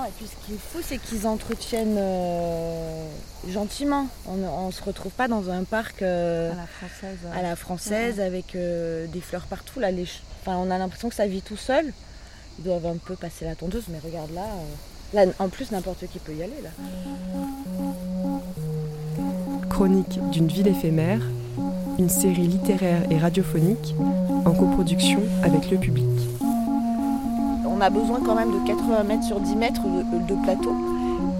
Non, et puis ce qui est fou, c'est qu'ils entretiennent euh, gentiment. On ne se retrouve pas dans un parc euh, à la française, à la française avec euh, des fleurs partout. Là, les... enfin, on a l'impression que ça vit tout seul. Ils doivent un peu passer la tondeuse, mais regarde là. là en plus, n'importe qui peut y aller. Là. Chronique d'une ville éphémère, une série littéraire et radiophonique en coproduction avec le public on a besoin quand même de 80 mètres sur 10 mètres de, plateau.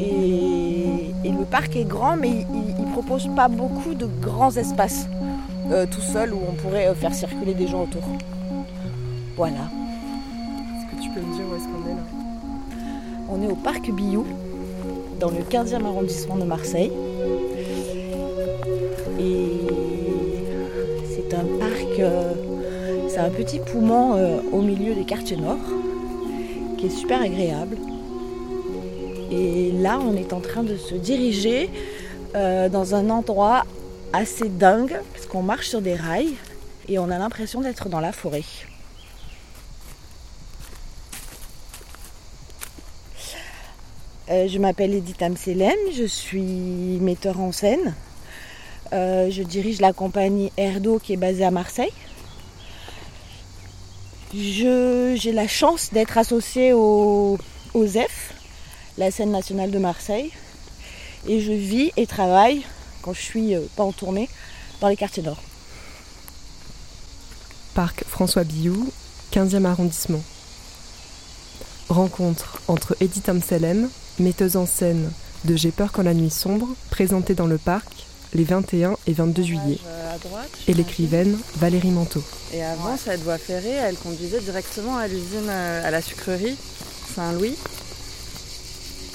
Et, le parc est grand, mais il ne propose pas beaucoup de grands espaces euh, tout seul où on pourrait euh, faire circuler des gens autour. Voilà. Est-ce que tu peux me dire où est-ce qu'on est là? On est au parc Billou, dans le 15e arrondissement de Marseille. Et c'est un parc, euh, c'est un petit poumon au milieu des quartiers nord super agréable. Et là, on est en train de se diriger euh, dans un endroit assez dingue, parce qu'on marche sur des rails et on a l'impression d'être dans la forêt. Euh, je m'appelle Edith Amselem, je suis metteur en scène. Euh, je dirige la compagnie Erdo qui est basée à Marseille. J'ai la chance d'être associée au, ZEF, la scène nationale de Marseille. Et je vis et travaille, quand je suis euh, pas en tournée, dans les quartiers nord. Parc François Billou, 15e arrondissement. Rencontre entre Edith Amselem, metteuse en scène de J'ai peur quand la nuit sombre, présentée dans le parc les 21 et 22 juillet. Et l'écrivaine Valérie Manteau. Et avant, cette voie ferrée, elle conduisait directement à l'usine, euh, à la sucrerie Saint-Louis,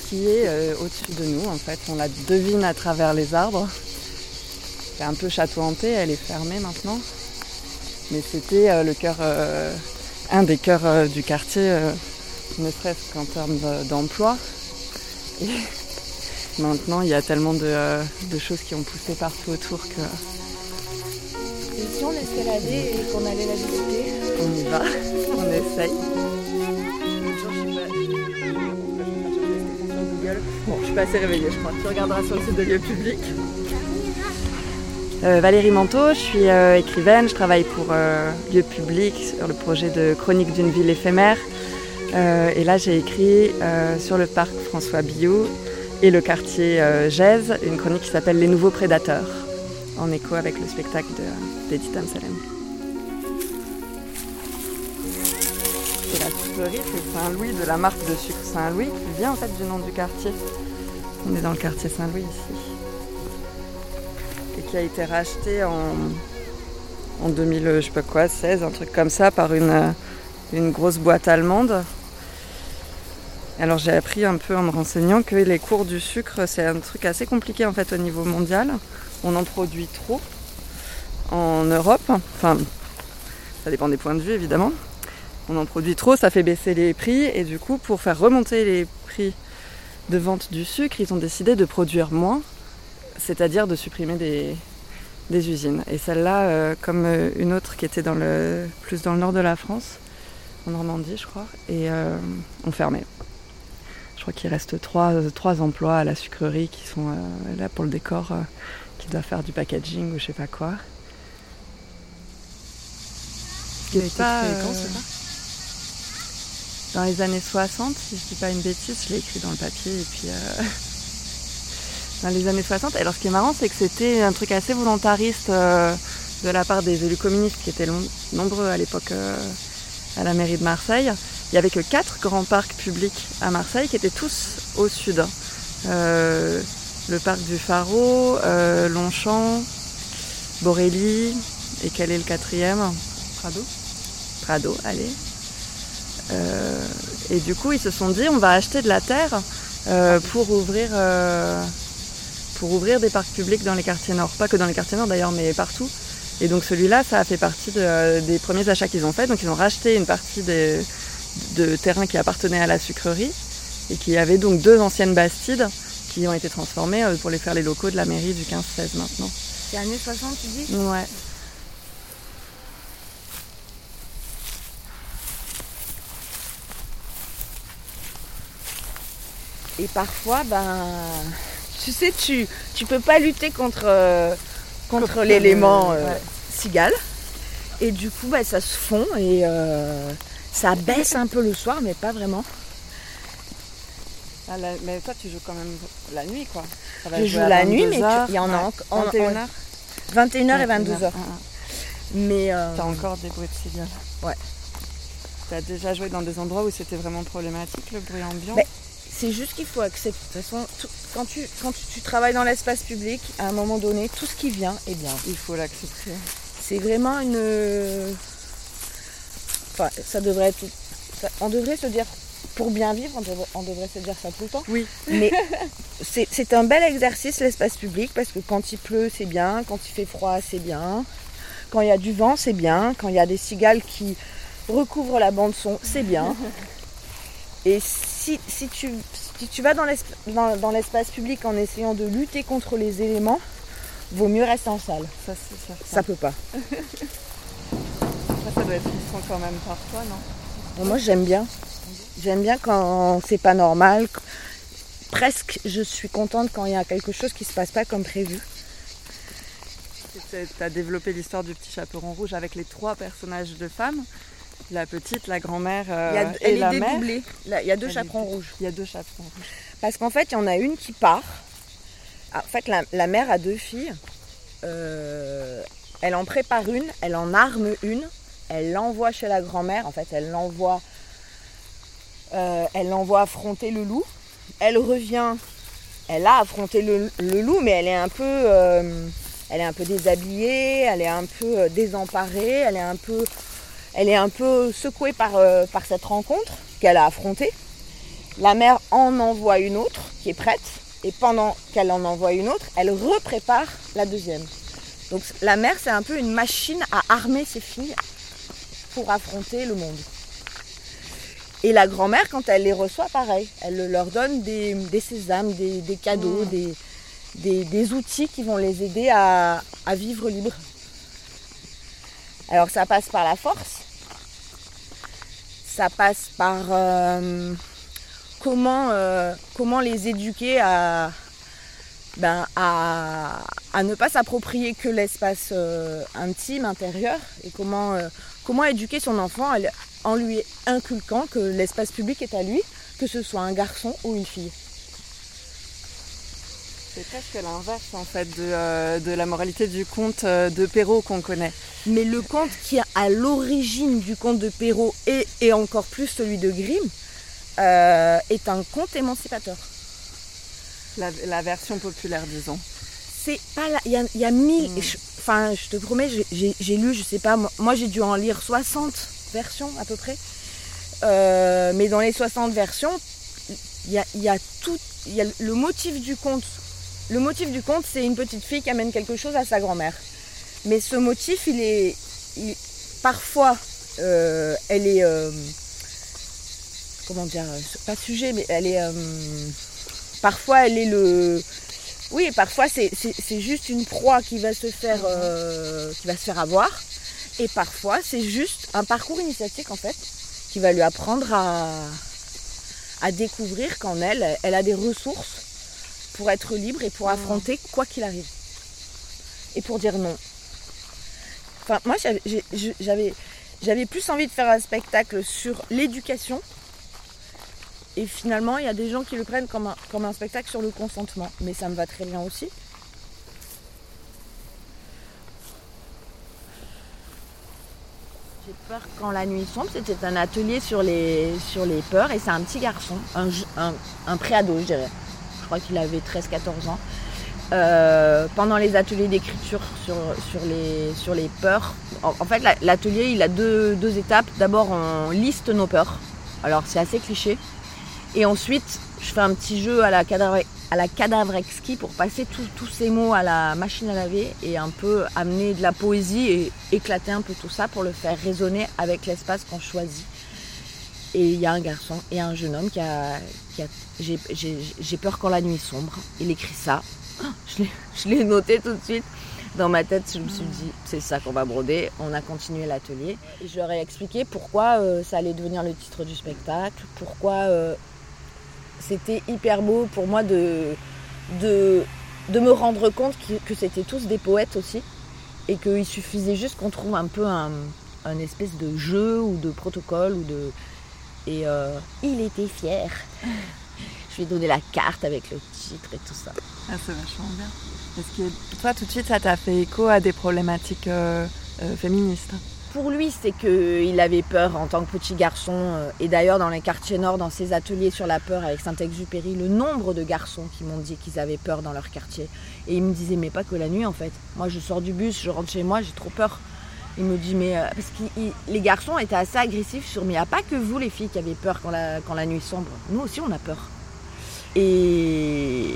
qui est euh, au-dessus de nous en fait. On la devine à travers les arbres. C'est un peu château hanté, elle est fermée maintenant. Mais c'était euh, le cœur, un des cœurs du quartier, ne serait-ce qu'en termes d'emploi. Maintenant, il y a tellement de, choses qui ont poussé partout autour que. Et si on escaladait et qu'on allait la visiter On y va, on essaye. Bon, je suis pas assez réveillée, je crois. Tu regarderas sur le site de lieu public. Euh, Valérie Manteau, je suis euh, écrivaine, je travaille pour Lieu Public sur le projet de Chronique d'une ville éphémère. et là, j'ai écrit sur le parc François Biot et le quartier euh, Gèze, une chronique qui s'appelle Les Nouveaux Prédateurs, en écho avec le spectacle d'Edith Salem. Et la sucrerie, c'est Saint-Louis, de la marque de sucre Saint-Louis, qui vient en fait du nom du quartier. On est dans le quartier Saint-Louis ici. Et qui a été racheté en, en 2000, je sais pas quoi, 16, un truc comme ça, par une, une grosse boîte allemande alors j'ai appris un peu en me renseignant que les cours du sucre c'est un truc assez compliqué en fait au niveau mondial. On en produit trop en Europe. Enfin, ça dépend des points de vue évidemment. On en produit trop, ça fait baisser les prix et du coup pour faire remonter les prix de vente du sucre, ils ont décidé de produire moins, c'est-à-dire de supprimer des, usines. Et celle-là, euh, comme euh, une autre qui était plus dans le nord de la France, en Normandie je crois, et euh, ont fermé. Je crois qu'il reste trois, trois, emplois à la sucrerie qui sont euh, là pour le décor, euh, qui doit faire du packaging ou je sais pas quoi. Pas, euh, Dans les années 60, si je dis pas une bêtise, je l'ai écrit dans le papier et puis dans les années 60. Alors ce qui est marrant, c'est que c'était un truc assez volontariste de la part des élus communistes qui étaient nombreux à l'époque à la mairie de Marseille il n'y avait que quatre grands parcs publics à Marseille qui étaient tous au sud. Euh, le parc du Pharaon, euh, Longchamp, Borély, et quel est le quatrième? Prado. Prado, allez. Euh, et du coup, ils se sont dit, on va acheter de la terre pour ouvrir pour ouvrir des parcs publics dans les quartiers nord. Pas que dans les quartiers nord d'ailleurs, mais partout. Et donc celui-là, ça a fait partie des premiers achats qu'ils ont fait. Donc ils ont racheté une partie des, de terrain qui appartenait à la sucrerie et qui avait donc deux anciennes bastides qui ont été transformées euh, pour les faire les locaux de la mairie du 15-16 maintenant. C'est années 60 tu dis Ouais. Et parfois, ben, tu sais, tu, tu peux pas lutter contre, euh, contre l'élément euh, cigale. Et du coup, ben, ça se fond et ça baisse un peu le soir, mais pas vraiment. Ah, mais toi, tu joues quand même la nuit, quoi. Je joue la nuit, mais il y en a encore. 21h 21h et 22h. Mais. T'as encore des bruits de cigale Ouais. T'as déjà joué dans des endroits où c'était vraiment problématique, le bruit ambiant c'est juste qu'il faut accepter. De toute façon, quand, tu, quand tu, travailles dans l'espace public, à un moment donné, tout ce qui vient est bien. Il faut l'accepter. C'est vraiment une. Enfin, ça devrait être. On devrait se dire, pour bien vivre, on devrait, se dire ça tout le temps. Oui. Mais c'est un bel exercice, l'espace public, parce que quand il pleut, c'est bien. Quand il fait froid, c'est bien. Quand il y a du vent, c'est bien. Quand il y a des cigales qui recouvrent la bande-son, c'est bien. Et si, tu, tu vas dans l'espace public en essayant de lutter contre les éléments, vaut mieux rester en salle. Ça, c'est certain. Ça peut pas. ça doit être frustrant quand même parfois, non? Moi, j'aime bien. J'aime bien quand c'est pas normal. Presque, je suis contente quand il y a quelque chose qui se passe pas comme prévu. Tu as développé l'histoire du petit chaperon rouge avec les trois personnages de femmes. La petite, la grand-mère euh, et la mère. il y a deux chaperons rouges. Il y a deux chaperons rouges. Parce qu'en fait, il y en a une qui part. Ah, en fait, la, mère a deux filles. Euh, elle en prépare une, elle en arme une, elle l'envoie chez la grand-mère. En fait, elle l'envoie, euh, elle l'envoie affronter le loup. Elle revient, elle a affronté le, loup, mais elle est un peu, elle est un peu déshabillée, elle est un peu désemparée, elle est un peu secouée par, euh, par cette rencontre qu'elle a affrontée. La mère en envoie une autre qui est prête et pendant qu'elle en envoie une autre, elle reprépare la deuxième. Donc la mère, c'est un peu une machine à armer ses filles pour affronter le monde. Et la grand-mère, quand elle les reçoit, pareil, elle leur donne des, des sésames, des, cadeaux, mmh. des, des, outils qui vont les aider à, à vivre libre. Alors ça passe par la force, ça passe par euh, comment, euh, comment les éduquer à, ben, à, ne pas s'approprier que l'espace euh, intime, intérieur, et comment, comment éduquer son enfant en lui inculquant que l'espace public est à lui, que ce soit un garçon ou une fille. C'est presque l'inverse en fait de, la moralité du conte de Perrault qu'on connaît. Mais le conte qui est à l'origine du conte de Perrault et, encore plus celui de Grimm euh, est un conte émancipateur. La, version populaire, disons. C'est pas là. Il y a, mille. Hmm. enfin, je te promets, j'ai lu, je sais pas, moi, j'ai dû en lire 60 versions à peu près. Euh, mais dans les 60 versions, il y a, y a tout. Il y a le motif du conte. Le motif du conte, c'est une petite fille qui amène quelque chose à sa grand-mère. Mais ce motif, il est. parfois, euh, elle est. Euh, comment dire Pas sujet, mais elle est. Euh, parfois, elle est le. Oui, parfois, c'est juste une proie qui va se faire, qui va se faire avoir. Et parfois, c'est juste un parcours initiatique, en fait, qui va lui apprendre à, à découvrir qu'en elle, elle a des ressources pour être libre et pour affronter quoi qu'il arrive. Et pour dire non. Enfin, moi, j'avais, j'avais plus envie de faire un spectacle sur l'éducation. Et finalement, il y a des gens qui le prennent comme un, comme un spectacle sur le consentement. Mais ça me va très bien aussi. J'ai peur quand la nuit sombre. C'était un atelier sur les, sur les peurs. Et c'est un petit garçon, un, un, je dirais. Je crois qu'il avait 13-14 ans. Euh, pendant les ateliers d'écriture sur, sur, les, sur les peurs. En, fait, l'atelier, il a deux, étapes. D'abord, on liste nos peurs. Alors, c'est assez cliché. Et ensuite, je fais un petit jeu à la, cadavre, cadavrexki pour passer tous ces mots à la machine à laver et un peu amener de la poésie et éclater un peu tout ça pour le faire résonner avec l'espace qu'on choisit. Et il y a un garçon et un jeune homme qui a, qui a j'ai peur quand la nuit sombre. Il écrit ça je l'ai noté tout de suite. Dans ma tête, je me suis dit, c'est ça qu'on va broder. On a continué l'atelier. Je leur ai expliqué pourquoi euh, ça allait devenir le titre du spectacle, pourquoi, euh, c'était hyper beau pour moi de, de, de me rendre compte que, c'était tous des poètes aussi et qu'il suffisait juste qu'on trouve un peu un, espèce de jeu ou de protocole ou de et euh, il était fier. Je lui ai donné la carte avec le titre et tout ça. Ah, c'est vachement bien. Est-ce que toi, tout de suite, ça t'a fait écho à des problématiques euh, euh, féministes pour lui, c'est qu'il avait peur en tant que petit garçon. Euh, et d'ailleurs, dans les quartiers nord, dans ses ateliers sur la peur avec Saint-Exupéry, le nombre de garçons qui m'ont dit qu'ils avaient peur dans leur quartier. Et il me disait, mais pas que la nuit en fait. Moi, je sors du bus, je rentre chez moi, j'ai trop peur. Il me dit, mais. parce que les garçons étaient assez agressifs sur. Mais il n'y a pas que vous, les filles, qui avez peur quand la, quand la nuit sombre. Nous aussi, on a peur. Et.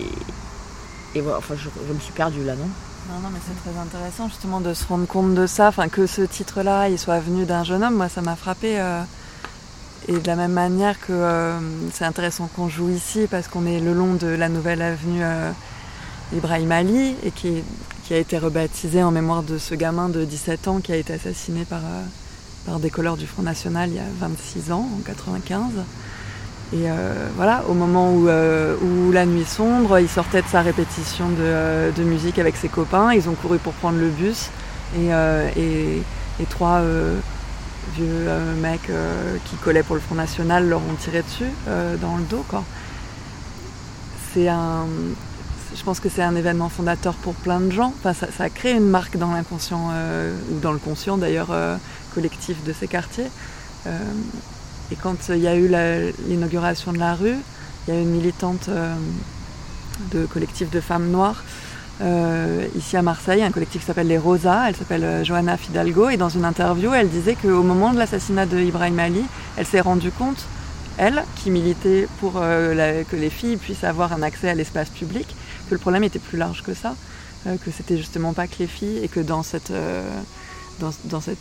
Et voilà, enfin, je, je me suis perdue là, non? Non, non, mais c'est très intéressant justement de se rendre compte de ça, enfin que ce titre-là, il soit venu d'un jeune homme, moi ça m'a frappé. Euh, et de la même manière que euh, c'est intéressant qu'on joue ici parce qu'on est le long de la nouvelle avenue euh, Ibrahim Ali et qui, qui, a été rebaptisée en mémoire de ce gamin de 17 ans qui a été assassiné par, par des couleurs du Front National il y a 26 ans, en 95. Et euh, voilà, au moment euh, où, la nuit sombre, il sortait de sa répétition de, de, musique avec ses copains. Ils ont couru pour prendre le bus et, euh, et, et trois vieux mecs qui collaient pour le Front National leur ont tiré dessus dans le dos. C'est un, je pense que c'est un événement fondateur pour plein de gens. Enfin, ça, ça a créé une marque dans l'inconscient, ou dans le conscient d'ailleurs, collectif de ces quartiers. Et quand il y a eu l'inauguration de la rue, il y a une militante euh, de collectif de femmes noires euh, ici à Marseille, un collectif qui s'appelle les Rosas, elle s'appelle euh, Johanna Fidalgo, et dans une interview, elle disait qu'au moment de l'assassinat de Ibrahim Ali, elle s'est rendue compte, elle, qui militait pour que les filles puissent avoir un accès à l'espace public, que le problème était plus large que ça, que c'était justement pas que les filles, et que dans cette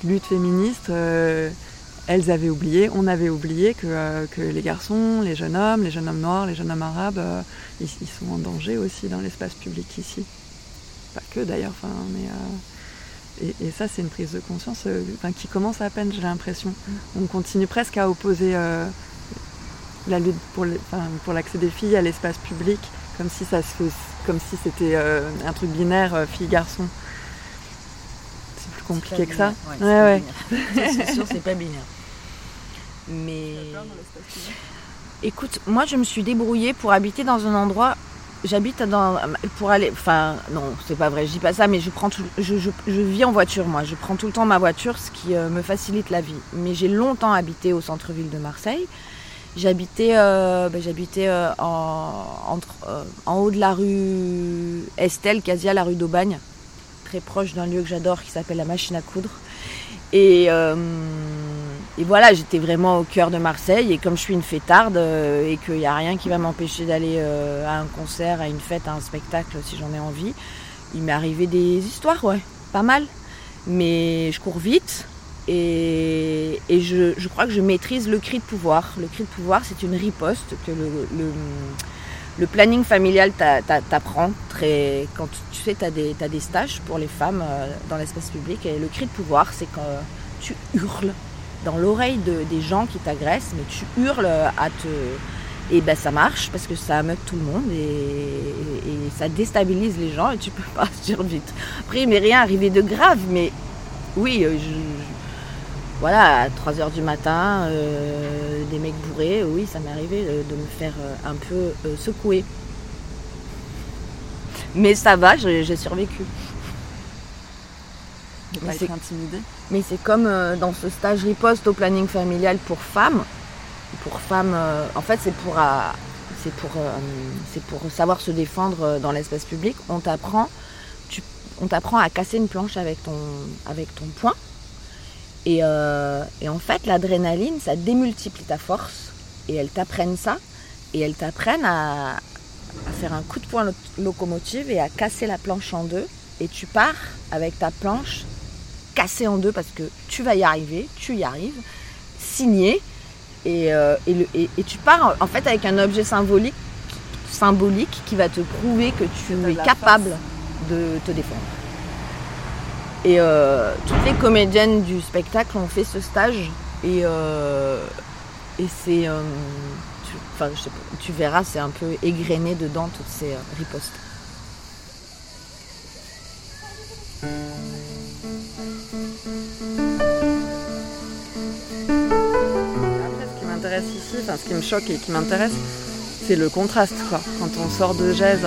lutte féministe, elles avaient oublié, on avait oublié que, euh, que, les garçons, les jeunes hommes, les jeunes hommes noirs, les jeunes hommes arabes, euh, ils, sont en danger aussi dans l'espace public ici. Pas que d'ailleurs, enfin, mais. Euh, et, ça, c'est une prise de conscience qui commence à peine, j'ai l'impression. On continue presque à opposer la lutte pour l'accès des filles à l'espace public, comme si ça se comme si c'était un truc binaire, fille-garçon C'est plus compliqué que ça. Ouais, ouais. c'est sûr, c'est pas binaire. Mais. Écoute, moi je me suis débrouillée pour habiter dans un endroit. J'habite dans. Pour aller. Enfin, non, c'est pas vrai, je dis pas ça, mais je prends tout. Je, vis en voiture, moi. Je prends tout le temps ma voiture, ce qui euh, me facilite la vie. Mais j'ai longtemps habité au centre-ville de Marseille. J'habitais, euh, ben, j'habitais euh, en, en haut de la rue Estelle, quasi à la rue d'Aubagne, très proche d'un lieu que j'adore qui s'appelle la Machine à coudre. Et et voilà, j'étais vraiment au cœur de Marseille. Et comme je suis une fêtarde euh, et qu'il n'y a rien qui va m'empêcher d'aller euh, à un concert, à une fête, à un spectacle si j'en ai envie, il m'est arrivé des histoires, ouais, pas mal. Mais je cours vite et, je, crois que je maîtrise le cri de pouvoir. Le cri de pouvoir, c'est une riposte que le, planning familial t'apprend. Quand tu sais, tu as, as, des stages pour les femmes euh, dans l'espace public. Et le cri de pouvoir, c'est quand tu hurles dans l'oreille de, des gens qui t'agressent, mais tu hurles à te. Et ben ça marche parce que ça meute tout le monde et, ça déstabilise les gens et tu peux partir vite. Après, m'est rien arrivé de grave, mais oui, euh, voilà, à 3h du matin, euh, des mecs bourrés, oui, ça m'est arrivé de, me faire euh, un peu secouer. Mais ça va, j'ai survécu. De pas être intimidée mais c'est comme euh, dans ce stage riposte au planning familial pour femmes. Pour femmes, euh, en fait, c'est pour, euh, c'est pour, c'est pour savoir se défendre dans l'espace public. On t'apprend, tu, on t'apprend à casser une planche avec ton, avec ton poing. Et, et en fait, l'adrénaline, ça démultiplie ta force. Et elles t'apprennent ça. Et elles t'apprennent à, à faire un coup de poing locomotive et à casser la planche en deux. Et tu pars avec ta planche casser en deux parce que tu vas y arriver, tu y arrives, signé, et, euh, et, tu pars en fait avec un objet symbolique, symbolique qui va te prouver que tu es capable de te défendre. Et euh, toutes les comédiennes du spectacle ont fait ce stage et, euh, et c'est tu, verras, c'est un peu égrené dedans toutes ces ripostes. Ce qui me choque et qui m'intéresse, c'est le contraste. Quoi. Quand on sort de Gèze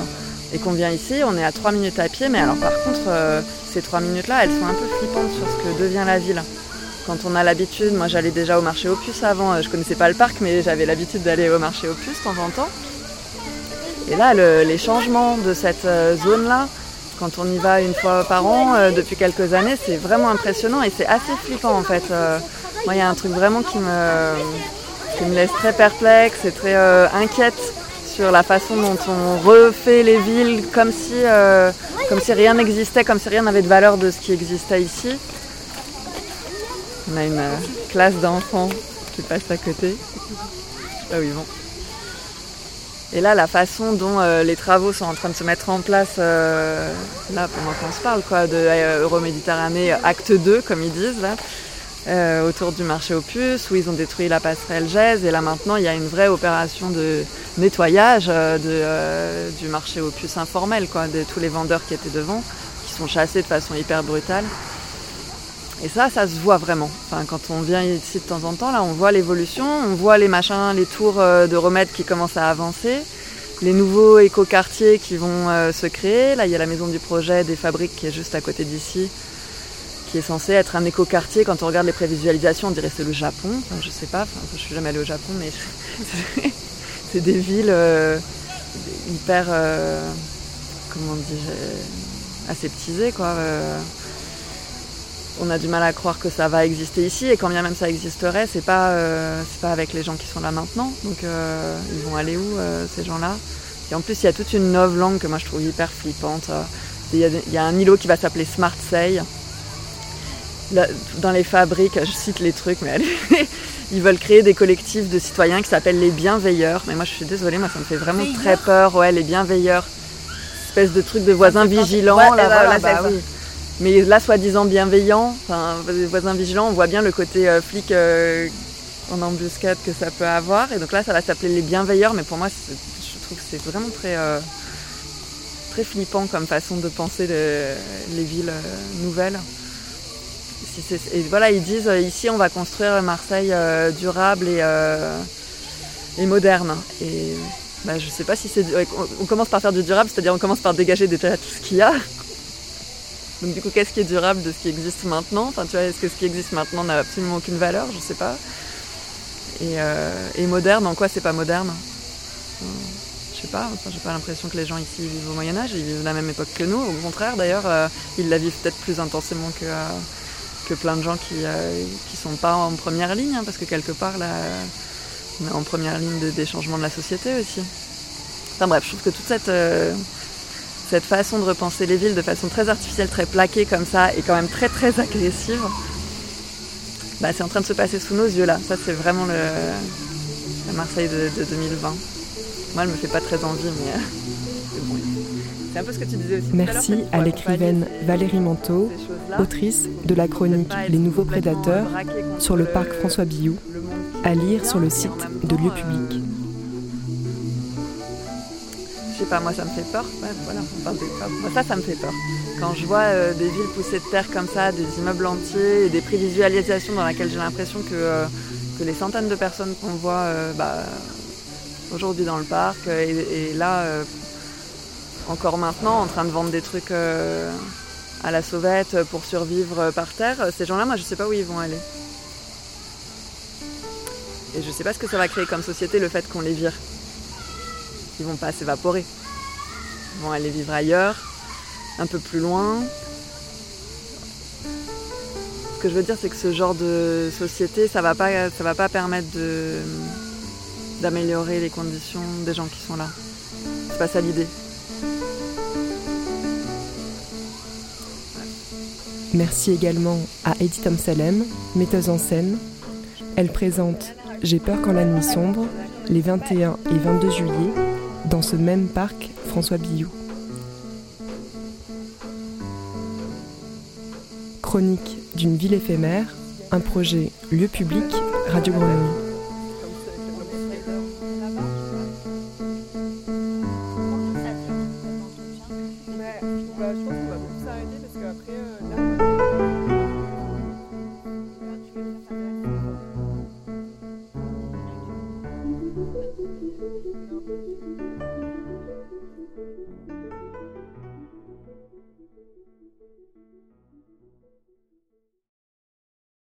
et qu'on vient ici, on est à 3 minutes à pied, mais alors par contre, euh, ces 3 minutes-là, elles sont un peu flippantes sur ce que devient la ville. Quand on a l'habitude, moi j'allais déjà au marché Opus avant, euh, je connaissais pas le parc, mais j'avais l'habitude d'aller au marché Opus de temps en temps. Et là, les changements de cette euh, zone-là, quand on y va une fois par an depuis quelques années, c'est vraiment impressionnant et c'est assez flippant en fait. moi, il y a un truc vraiment qui me, qui me laisse très perplexe et très inquiète sur la façon dont on refait les villes comme si, euh, comme si rien n'existait, comme si rien n'avait de valeur de ce qui existait ici. On a une euh, classe d'enfants qui passe à côté. Ah oui, bon. Et là, la façon dont euh, les travaux sont en train de se mettre en place, là, pendant qu'on se parle, quoi, de Euroméditerranée acte 2, comme ils disent, là, euh, autour du marché Opus, où ils ont détruit la passerelle Gèze. Et là maintenant, il y a une vraie opération de nettoyage euh, de, euh, du marché Opus informel, quoi, de tous les vendeurs qui étaient devant, qui sont chassés de façon hyper brutale. Et ça, ça se voit vraiment. Enfin, quand on vient ici de temps en temps, là, on voit l'évolution, on voit les machins, les tours de remèdes qui commencent à avancer, les nouveaux écoquartiers qui vont se créer. Là, il y a la maison du projet des fabriques qui est juste à côté d'ici, qui est censé être un écoquartier. Quand on regarde les prévisualisations, on dirait c'est le Japon. je sais pas, enfin, je suis jamais allée au Japon, mais c'est des villes euh, hyper, euh, comment dire, aseptisées, quoi. Euh. on a du mal à croire que ça va exister ici, et quand bien même ça existerait, c'est pas, pas avec les gens qui sont là maintenant. Donc, ils vont aller où ces gens-là? Et en plus, il y a toute une nouvelle langue que moi je trouve hyper flippante. Il y, y a un îlot qui va s'appeler Smart Say dans les fabriques, je cite les trucs, mais ils veulent créer des collectifs de citoyens qui s'appellent les bienveilleurs. Mais moi, je suis désolée, moi, ça me fait vraiment très peur. Ouais, les bienveilleurs. Espèce de truc de voisins vigilants. là, bah Mais là, soi-disant bienveillants, enfin, voisins vigilants, on voit bien le côté euh, flic euh, en embuscade que ça peut avoir. Et donc là, ça va s'appeler les bienveilleurs. Mais pour moi, je trouve que c'est vraiment très, euh, très flippant comme façon de penser les villes nouvelles et voilà, ils disent euh, ici on va construire Marseille euh, durable et, euh, et, moderne. Et bah, je sais pas si c'est. On commence par faire du durable, c'est-à-dire on commence par dégager déjà tout ce qu'il y a. Donc du coup, qu'est-ce qui est durable de ce qui existe maintenant? Enfin, tu vois, est-ce que ce qui existe maintenant n'a absolument aucune valeur? Je sais pas. Et, moderne, en quoi c'est pas moderne? Je sais pas. Enfin, j'ai pas l'impression que les gens ici vivent au Moyen Âge. Ils vivent la même époque que nous. Au contraire, d'ailleurs, ils la vivent peut-être plus intensément que plein de gens qui ne euh, sont pas en première ligne, hein, parce que quelque part, là, on est en première ligne des changements de la société aussi. Enfin bref, je trouve que toute cette, euh, cette façon de repenser les villes de façon très artificielle, très plaquée comme ça, et quand même très très agressive, bah, c'est en train de se passer sous nos yeux là. Ça, c'est vraiment la Marseille de, 2020. Moi, elle me fait pas très envie, mais c'est bon. Merci à l'écrivaine Valérie Manteau, autrice de la chronique Les Nouveaux Prédateurs sur le parc François Billou, à lire sur le site de Lieu Public. Je sais pas, moi ça me fait peur. voilà, Moi ça, ça me fait peur. Quand je vois euh, des villes poussées de terre comme ça, des immeubles entiers et des prévisualisations dans lesquelles j'ai l'impression que, euh, que, les centaines de personnes qu'on voit euh, bah, aujourd'hui dans le parc et là encore maintenant en train de vendre des trucs euh, à la sauvette pour survivre par terre, ces gens-là, moi je sais pas où ils vont aller. Et je sais pas ce que ça va créer comme société le fait qu'on les vire. Ils vont pas s'évaporer. Ils vont aller vivre ailleurs, un peu plus loin. Ce que je veux dire, c'est que ce genre de société, ça va pas, ça va pas permettre d'améliorer les conditions des gens qui sont là. C'est pas ça l'idée. Merci également à Edith Amsalem, metteuse en scène. Elle présente J'ai peur quand la nuit sombre, les 21 et 22 juillet, dans ce même parc François Billou. Chronique d'une ville éphémère, un projet lieu public, Radio Grenouille.